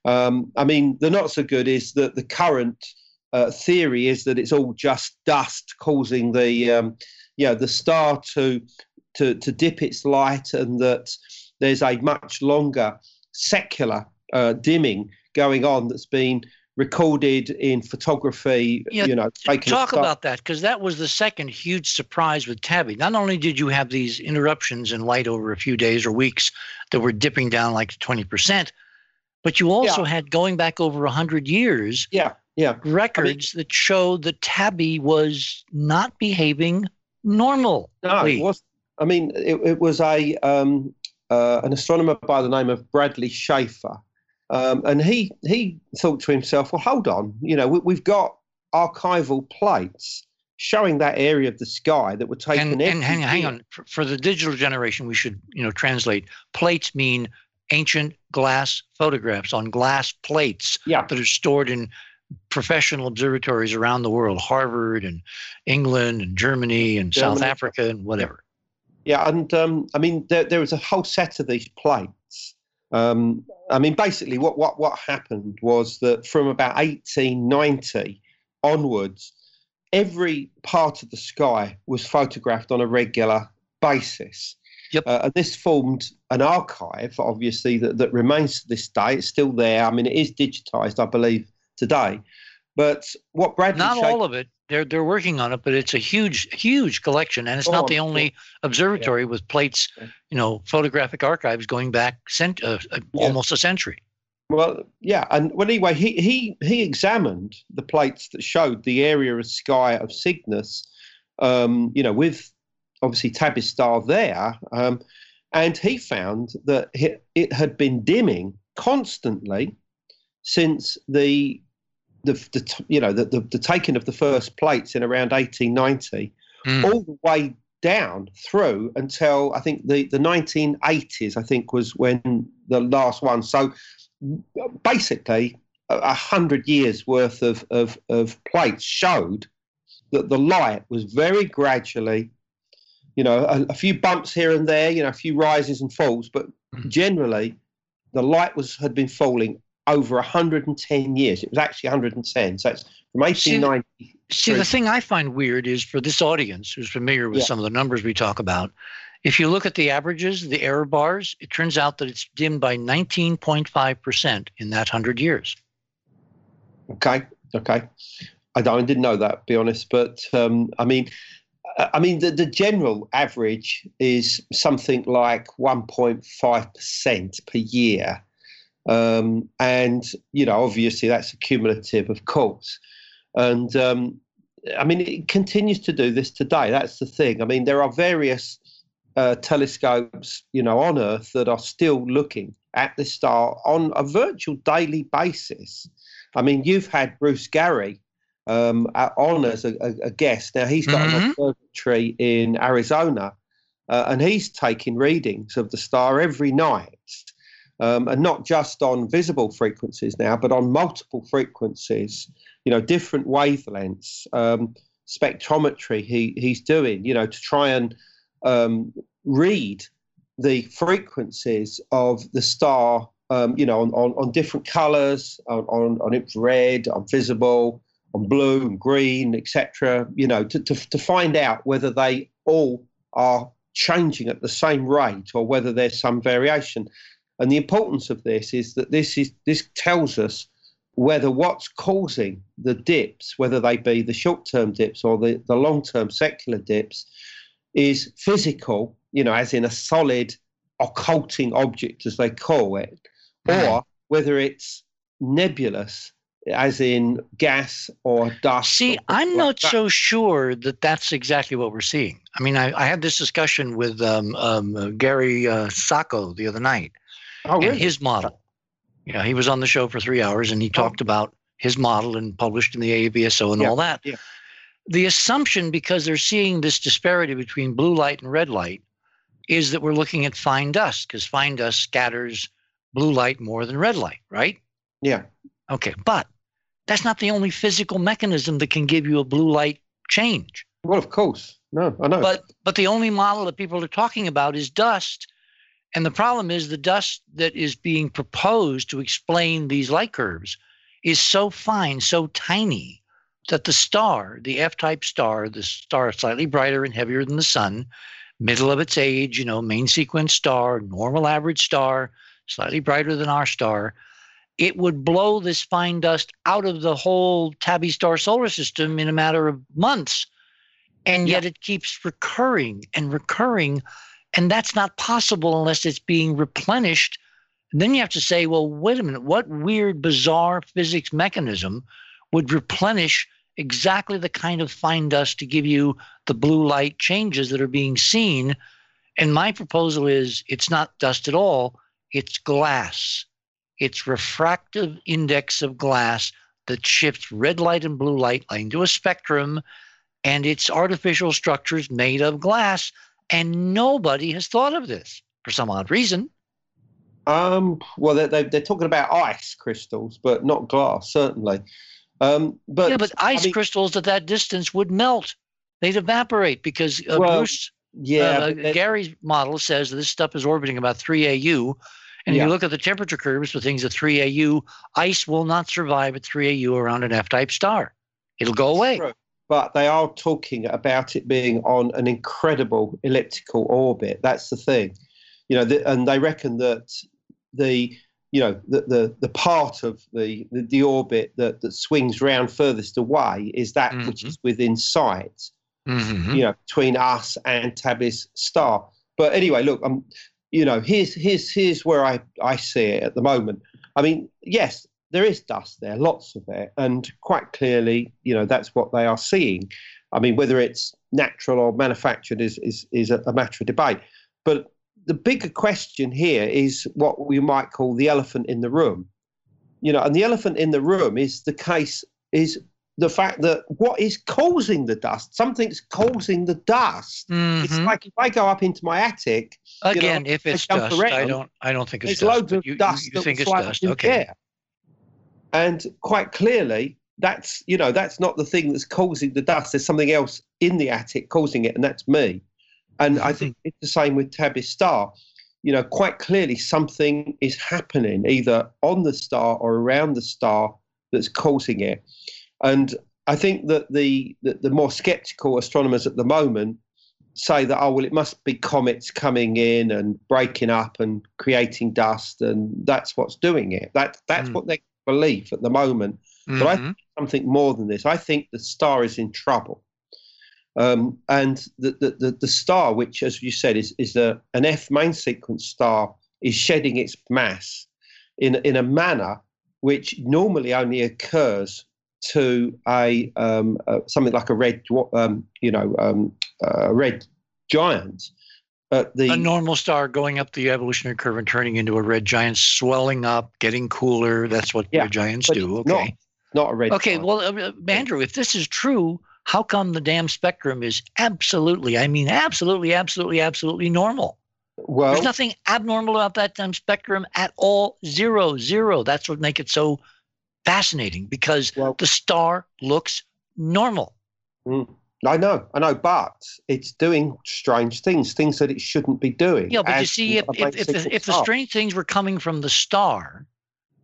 Um, I mean, the not so good is that the current uh, theory is that it's all just dust causing the um, you know the star to to to dip its light, and that there's a much longer secular uh, dimming going on that's been recorded in photography. Yeah, you know, talk about that because that was the second huge surprise with Tabby. Not only did you have these interruptions in light over a few days or weeks that were dipping down like twenty percent, but you also yeah. had going back over a hundred years. Yeah. Yeah. Records I mean, that showed that Tabby was not behaving normal. No, it was. I mean, it, it was a um, uh, an astronomer by the name of Bradley Schaefer, um, and he he thought to himself, well, hold on, you know, we, have got archival plates showing that area of the sky that were taken. And, and hang, hang on, for, for the digital generation, we should you know translate. Plates mean ancient glass photographs on glass plates yeah. that are stored in professional observatories around the world, Harvard and England and Germany and Germany. South Africa and whatever. Yeah, and um, I mean, there, there was a whole set of these plates Um, I mean, basically, what, what, what happened was that from about 1890 onwards, every part of the sky was photographed on a regular basis. Yep. Uh, and this formed an archive, obviously, that, that remains to this day. It's still there. I mean, it is digitized, I believe, today. But what Bradley not all of it. They're they're working on it, but it's a huge huge collection, and it's oh, not the only observatory yeah. with plates, you know, photographic archives going back cent- uh, uh, yeah. almost a century. Well, yeah, and well, anyway, he he he examined the plates that showed the area of sky of Cygnus, um, you know, with obviously Tabby's star there, um, and he found that it had been dimming constantly since the the, the you know the, the, the taking of the first plates in around 1890 mm. all the way down through until I think the, the 1980s I think was when the last one so basically a hundred years worth of, of, of plates showed that the light was very gradually you know a, a few bumps here and there you know a few rises and falls but hmm. generally the light was had been falling over 110 years. It was actually 110. So it's from 1890. See, see, the thing I find weird is for this audience who's familiar with yeah. some of the numbers we talk about, if you look at the averages, the error bars, it turns out that it's dimmed by 19.5% in that 100 years. Okay. Okay. I, don't, I didn't know that, to be honest. But um, I mean, I mean, the, the general average is something like 1.5% per year. Um, and, you know, obviously that's cumulative, of course. And um, I mean, it continues to do this today. That's the thing. I mean, there are various uh, telescopes, you know, on Earth that are still looking at the star on a virtual daily basis. I mean, you've had Bruce Gary um, on as a, a, guest. Now, he's got mm-hmm. an observatory in Arizona, uh, and he's taking readings of the star every night um, and not just on visible frequencies now, but on multiple frequencies, you know, different wavelengths, um, spectrometry he, he's doing, you know, to try and um, read the frequencies of the star, um, you know, on, on, on different colors, on, on, on infrared, on visible, on blue and green, etc., you know, to, to, to find out whether they all are changing at the same rate or whether there's some variation. And the importance of this is that this is this tells us whether what's causing the dips, whether they be the short-term dips or the, the long-term secular dips, is physical, you know, as in a solid occulting object, as they call it, or whether it's nebulous, as in gas or dust. See, or I'm not that. so sure that that's exactly what we're seeing. I mean, I, I had this discussion with um, um, Gary uh, Sacco the other night, oh, really? his model. Yeah, he was on the show for three hours and he oh. talked about his model and published in the AVSO and yeah, all that. Yeah. The assumption, because they're seeing this disparity between blue light and red light, is that we're looking at fine dust because fine dust scatters blue light more than red light, right? Yeah. Okay, but that's not the only physical mechanism that can give you a blue light change. Well, of course. No, I know. But but the only model that people are talking about is dust and the problem is the dust that is being proposed to explain these light curves is so fine, so tiny, that the star, the F type star, the star slightly brighter and heavier than the sun, middle of its age, you know, main sequence star, normal average star, slightly brighter than our star, it would blow this fine dust out of the whole Tabby star solar system in a matter of months. And yet it keeps recurring and recurring and that's not possible unless it's being replenished. And then you have to say, well, wait a minute, what weird, bizarre physics mechanism would replenish exactly the kind of fine dust to give you the blue light changes that are being seen? And my proposal is it's not dust at all, it's glass. It's refractive index of glass that shifts red light and blue light into a spectrum, and it's artificial structures made of glass and nobody has thought of this for some odd reason. Um, well, they're, they're, talking about ice crystals, but not glass, certainly. Um, but yeah, but ice I mean, crystals at that distance would melt; they'd evaporate because uh, well, Bruce, yeah, uh, Gary's model says this stuff is orbiting about three AU, And yeah. you look at the temperature curves for things at 3 AU, ice will not survive at 3 AU around an F type star. It'll go away. True. But they are talking about it being on an incredible elliptical orbit. That's the thing. You know, the, and they reckon that the you know the the, the part of the, the, the orbit that, that swings round furthest away is that mm-hmm. which is within sight mm-hmm. you know between us and tabby's star but anyway look i'm you know here's here's here's where i i see it at the moment i mean yes there is dust there lots of it and quite clearly you know that's what they are seeing i mean whether it's natural or manufactured is is, is a, matter of debate but the bigger question here is what we might call the elephant in the room. You know, and the elephant in the room is the case is the fact that what is causing the dust? Something's causing the dust. Mm-hmm. It's like if I go up into my attic. Again, you know, if it's dust, around, I don't. I don't think it's there's dust. loads of you, dust. You, you think it's dust? Okay. And quite clearly, that's you know that's not the thing that's causing the dust. There's something else in the attic causing it, and that's me. And I think it's the same with Tabby's star. You know, quite clearly something is happening either on the star or around the star that's causing it. And I think that the, the, the more skeptical astronomers at the moment say that, oh, well, it must be comets coming in and breaking up and creating dust, and that's what's doing it. That, that's mm. what they believe at the moment. Mm-hmm. But I think something more than this. I think the star is in trouble. Um, and the, the, the, the, star, which, as you said, is, is a, an F main sequence star, is shedding its mass in, in a manner which normally only occurs to a um, uh, something like a red, um, you know, um, uh, red giant. The, a normal star going up the evolutionary curve and turning into a red giant, swelling up, getting cooler. That's what yeah, red giants do. Okay. Not, not a red. Okay. Giant. Well, uh, Andrew, if this is true, how come the damn spectrum is absolutely, I mean, absolutely, absolutely, absolutely normal? Well, there's nothing abnormal about that damn spectrum at all. Zero, zero. That's what makes it so fascinating because well, the star looks normal. Mm, I know, I know, but it's doing strange things, things that it shouldn't be doing. Yeah, but you see, if, if, if, the, if the strange things were coming from the star,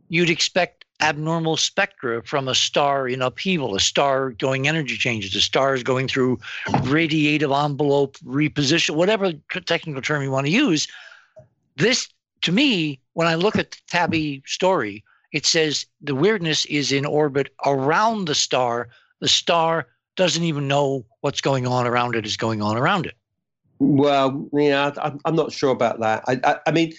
you'd expect abnormal spectra from a star in upheaval, a star going energy changes, a star is going through radiative envelope reposition, whatever technical term you want to use. This, to me, when I look at the Tabby story, it says the weirdness is in orbit around the star. The star doesn't even know what's going on around it is going on around it. Well, yeah, I'm not sure about that. I, I, I mean,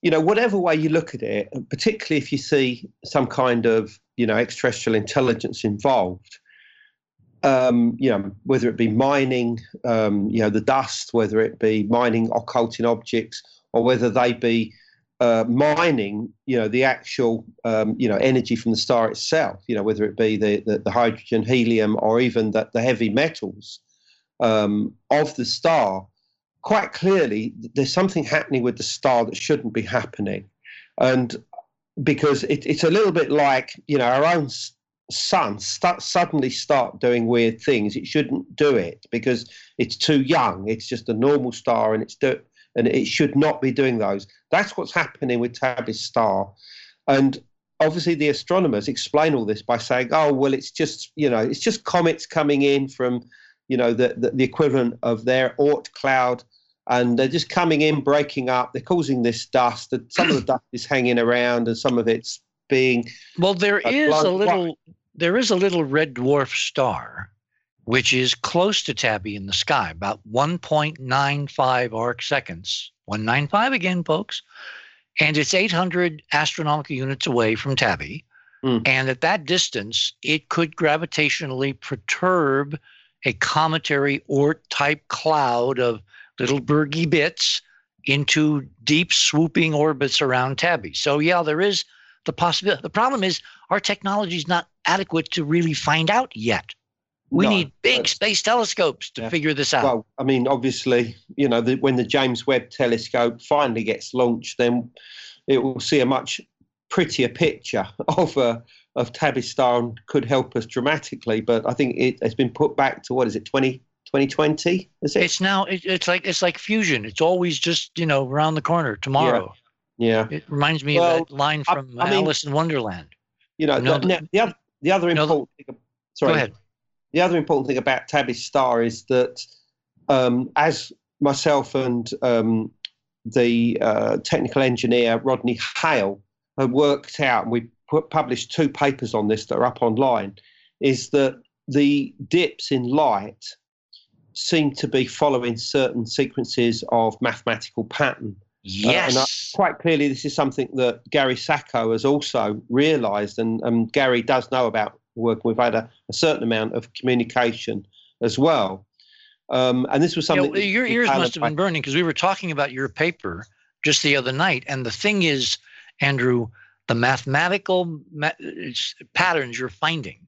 you know, whatever way you look at it, particularly if you see some kind of, you know, extraterrestrial intelligence involved, um, you know, whether it be mining, um, you know, the dust, whether it be mining occulting objects, or whether they be uh, mining, you know, the actual, um, you know, energy from the star itself, you know, whether it be the, the, the hydrogen, helium, or even the, the heavy metals um, of the star, quite clearly there's something happening with the star that shouldn't be happening. And because it, it's a little bit like, you know, our own sun start, suddenly start doing weird things. It shouldn't do it because it's too young. It's just a normal star and it's do, and it should not be doing those. That's what's happening with Tabby's star. And obviously the astronomers explain all this by saying, oh, well, it's just, you know, it's just comets coming in from you know, the, the, the equivalent of their Oort cloud. And they're just coming in, breaking up. They're causing this dust. Some of the dust is hanging around, and some of it's being. Well, there uh, is a little. There is a little red dwarf star, which is close to Tabby in the sky, about 1.95 arc seconds. 195 again, folks. And it's 800 astronomical units away from Tabby. Mm. And at that distance, it could gravitationally perturb a cometary Oort type cloud of little bergy bits into deep swooping orbits around Tabby. So yeah, there is the possibility. The problem is our technology is not adequate to really find out yet. We no, need big space telescopes to yeah. figure this out. Well, I mean, obviously, you know, the, when the James Webb Telescope finally gets launched, then it will see a much prettier picture of a of Tabby's star could help us dramatically. But I think it has been put back to what is it, 20, 2020? Is it? It's now. It, it's like it's like fusion. It's always just you know around the corner tomorrow. Yeah. It reminds me well, of that line from I, I mean, Alice in Wonderland. You know, no, the, the, other, the other important thing, sorry, go ahead. The other important thing about Tabby's star is that um, as myself and um, the uh, technical engineer Rodney Hale had worked out, and we put, published two papers on this that are up online, is that the dips in light seem to be following certain sequences of mathematical pattern. Yes. Uh, and quite clearly, this is something that Gary Sacco has also realised, and, and Gary does know about working. We've had a, a certain amount of communication as well. Um, and this was something. You know, your ears must have been burning because we were talking about your paper just the other night. And the thing is, Andrew, the mathematical ma- patterns you're finding,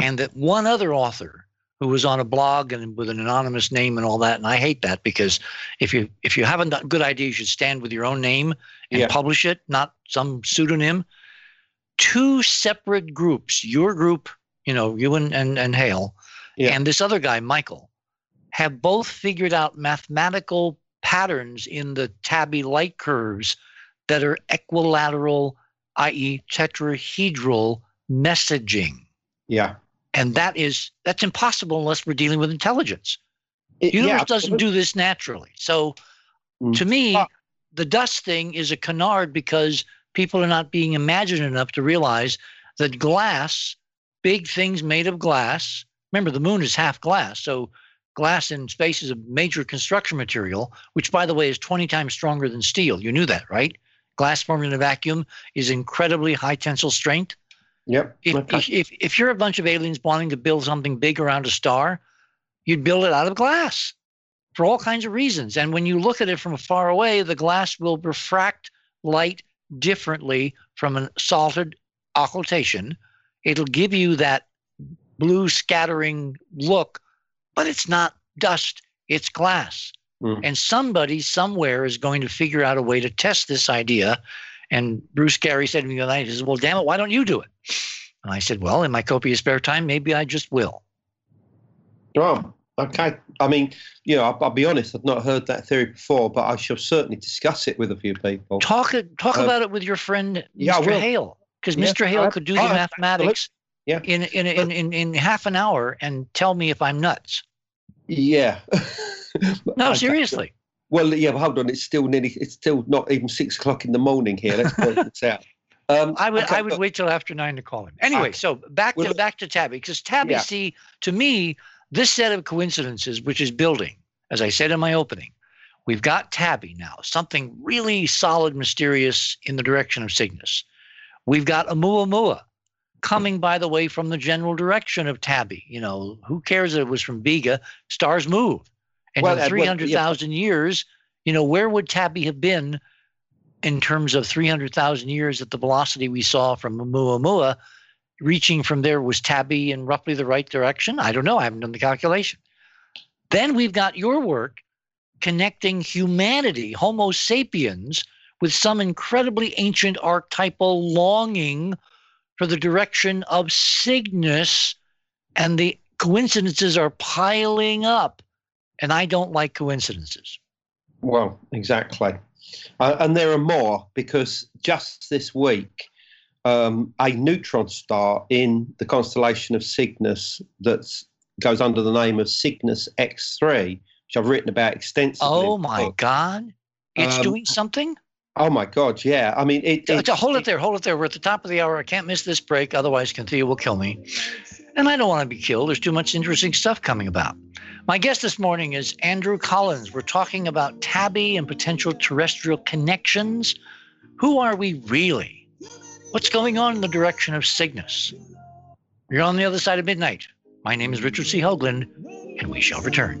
and that one other author who was on a blog and with an anonymous name and all that. And I hate that because if you if you have a good idea, you should stand with your own name and yeah. publish it, not some pseudonym. Two separate groups, your group, you know, you and and, and Hale, yeah. and this other guy, Michael have both figured out mathematical patterns in the tabby light curves that are equilateral, i.e., tetrahedral messaging. Yeah. And that is that's impossible unless we're dealing with intelligence. The universe yeah, doesn't do this naturally. So mm. to me, the dust thing is a canard because people are not being imagined enough to realize that glass, big things made of glass, remember the moon is half glass. So glass in space is a major construction material, which, by the way, is 20 times stronger than steel. You knew that, right? Glass formed in a vacuum is incredibly high tensile strength. Yep. If, okay. if, if, if you're a bunch of aliens wanting to build something big around a star, you'd build it out of glass for all kinds of reasons. And when you look at it from far away, the glass will refract light differently from a solid occultation. It'll give you that blue scattering look but it's not dust, it's glass. Mm. And somebody somewhere is going to figure out a way to test this idea. And Bruce Gary said to me the other night, he says, Well, damn it, why don't you do it? And I said, Well, in my copious spare time, maybe I just will. Oh, okay. I mean, you know, I'll, I'll, be honest, I've not heard that theory before, but I shall certainly discuss it with a few people. Talk talk uh, about it with your friend, Mr. Yeah, Hale, because yeah, Mr. Hale could do the mathematics yeah. in, in, in, in, in half an hour and tell me if I'm nuts. Yeah. no, seriously. Well, yeah, but hold on. It's still nearly. It's still not even six o'clock in the morning here. Let's point this out. Um, I would. Okay, I would wait till after nine to call him. Anyway, okay. so back to back to Tabby because Tabby, yeah. see, to me, this set of coincidences, which is building, as I said in my opening, we've got Tabby now, something really solid, mysterious in the direction of Cygnus. We've got Oumuamua, coming, by the way, from the general direction of Tabby. You know, who cares if it was from Vega? Stars move. And well, in 300,000 yeah. years, you know, where would Tabby have been in terms of 300,000 years at the velocity we saw from Oumuamua? Reaching from there, was Tabby in roughly the right direction? I don't know. I haven't done the calculation. Then we've got your work connecting humanity, Homo sapiens, with some incredibly ancient archetypal longing for the direction of Cygnus, and the coincidences are piling up. And I don't like coincidences. Well, exactly. Uh, and there are more because just this week, um, a neutron star in the constellation of Cygnus that goes under the name of Cygnus X3, which I've written about extensively. Oh my God. It's um, doing something? Oh my God, yeah. I mean, it, it, hold it there, hold it there. We're at the top of the hour. I can't miss this break, otherwise, Cynthia will kill me. And I don't want to be killed. There's too much interesting stuff coming about. My guest this morning is Andrew Collins. We're talking about Tabby and potential terrestrial connections. Who are we really? What's going on in the direction of Cygnus? You're on the other side of midnight. My name is Richard C. Hoagland, and we shall return.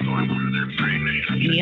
The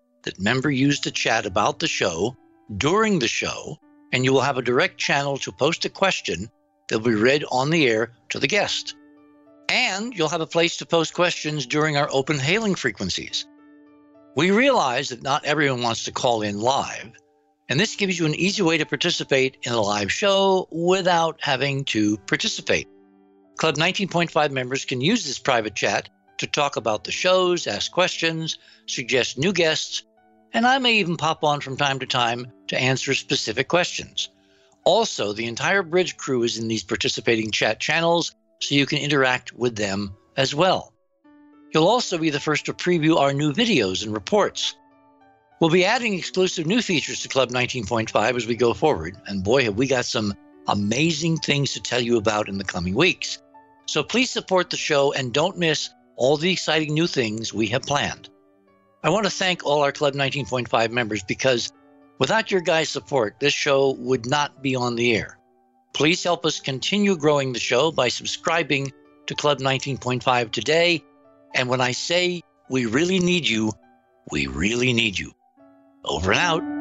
that member use to chat about the show during the show, and you will have a direct channel to post a question that will be read on the air to the guest. And you'll have a place to post questions during our open hailing frequencies. We realize that not everyone wants to call in live, and this gives you an easy way to participate in a live show without having to participate. Club 19.5 members can use this private chat to talk about the shows, ask questions, suggest new guests, and I may even pop on from time to time to answer specific questions. Also, the entire bridge crew is in these participating chat channels, so you can interact with them as well. You'll also be the first to preview our new videos and reports. We'll be adding exclusive new features to Club 19.5 as we go forward, and boy, have we got some amazing things to tell you about in the coming weeks. So please support the show and don't miss all the exciting new things we have planned. I want to thank all our Club 19.5 members because without your guys' support, this show would not be on the air. Please help us continue growing the show by subscribing to Club 19.5 today. And when I say we really need you, we really need you. Over and out.